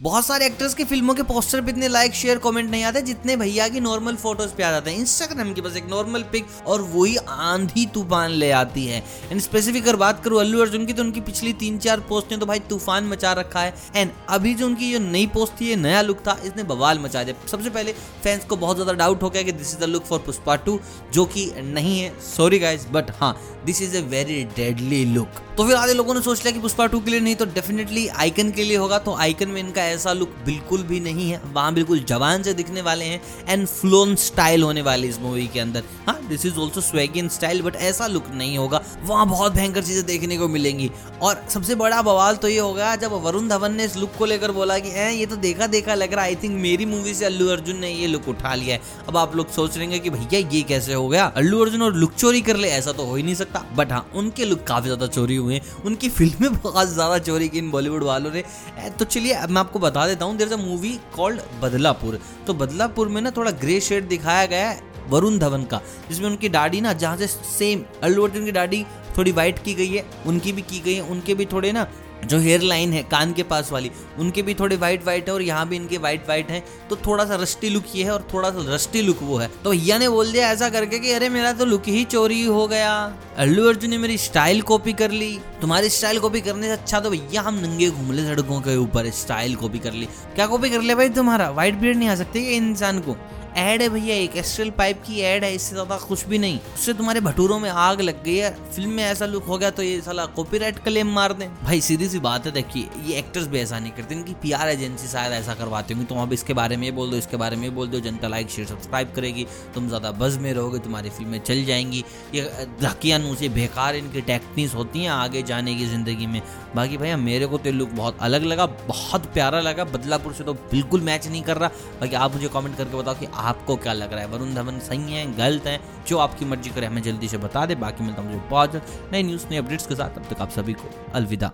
बहुत सारे एक्टर्स की फ़िल्मों के पोस्टर पे इतने लाइक शेयर कमेंट नहीं आते जितने भैया की नॉर्मल फ़ोटोज़ पे आ जाते हैं। इंस्टाग्राम की बस एक नॉर्मल पिक और वही आंधी तूफ़ान ले आती है। एंड स्पेसिफिक अगर बात करूँ अल्लू अर्जुन की तो उनकी पिछली तीन चार पोस्ट ने तो भाई तूफ़ान मचा रखा है। एंड अभी जो उनकी जो नई पोस्ट थी, ये नया लुक था, इसने बवाल मचा दिया। सबसे पहले फैंस को बहुत ज़्यादा डाउट हो गया कि this is the look for Pushpa two जो कि नहीं है। सॉरी गाइज़ बट हाँ this is a very deadly look तो फिर आधे लोगों ने सोच लिया कि पुष्पा टू के लिए नहीं तो डेफिनेटली आइकन के लिए होगा। तो आइकन में इनका ऐसा लुक बिल्कुल भी नहीं है। वहाँ बिल्कुल जवान से दिखने वाले हैं एंड फ्लोन स्टाइल होने वाली इस मूवी के अंदर। हाँ this is also swagging style but ऐसा लुक नहीं होगा। वहाँ बहुत भयंकर चीज़ें देखने को मिलेंगी। और सबसे बड़ा बवाल तो ये होगा जब वरुण धवन ने इस लुक को लेकर बोला कि ए, ये तो देखा देखा लग रहा है। आई थिंक मेरी मूवी से अल्लू अर्जुन ने ये लुक उठा लिया है। अब आप लोग सोच रहे हैं कि भैया ये कैसे हो गया? अल्लू अर्जुन और लुक चोरी कर ले ऐसा तो हो ही नहीं सकता। बट हाँ उनके लुक काफ़ी ज़्यादा चोरी हुए उनकी फ़िल्में बहुत ज़्यादा चोरी की इन बॉलीवुड वालों ने। तो चलिए मैं आपको बता देता हूँ there a movie called Badlapur. तो बदलापुर में ना थोड़ा ग्रे शेड दिखाया गया है। वरुण धवन का, जिसमें उनकी दाढ़ी ना, जहाँ से सेम अल्लू अर्जुन की दाढ़ी थोड़ी वाइट की गई है, उनकी भी की गई है, उनके भी थोड़े ना जो हेयर लाइन है, कान के पास वाली, उनके भी थोड़े वाइट वाइट है और यहाँ भी इनके वाइट वाइट है तो थोड़ा सा रस्टी लुक ये है और थोड़ा सा रस्टी लुक वो है। तो भैया ने बोल दिया ऐसा करके कि, अरे, मेरा तो लुक ही चोरी हो गया। अल्लू अर्जुन ने मेरी स्टाइल कॉपी कर ली। तुम्हारी स्टाइल कॉपी करने से अच्छा तो भैया हम नंगे घूम ले सड़कों के ऊपर स्टाइल कॉपी कर ली। क्या कॉपी कर ले भाई तुम्हारा? व्हाइट बियर्ड नहीं आ सकती इंसान को? एड है भैया, एक एस्ट्रल पाइप की एड है, इससे ज़्यादा कुछ भी नहीं। उससे तुम्हारे भटूरों में आग लग गई है। फ़िल्म में ऐसा लुक हो गया तो ये साला कॉपीराइट क्लेम मार दे। भाई, सीधी सी बात है, देखिए, ये एक्टर्स भी ऐसा नहीं करते। इनकी पीआर एजेंसी शायद ऐसा करवाती होंगी। तुम अब इसके बारे में बोल दो, इसके बारे में बोल दो। जनता लाइक शेयर सब्सक्राइब करेगी। तुम ज़्यादा बज में रहोगे, तुम्हारी फ़िल्में चल जाएँगी। ये धकिया से बेकार इनकी टेक्निक्स होती हैं आगे जाने की ज़िंदगी में। बाकी भैया, मेरे को तो लुक बहुत अलग लगा, बहुत प्यारा लगा। बदलापुर से तो बिल्कुल मैच नहीं कर रहा। बाकी आप मुझे कमेंट करके बताओ कि आपको क्या लग रहा है? वरुण धवन सही है, गलत है? जो आपकी मर्ज़ी करे, हमें जल्दी से बता दे। बाकी मिलता हूँ मुझे बहुत नई न्यूज़ नई अपडेट्स के साथ। अब तक आप सभी को अलविदा।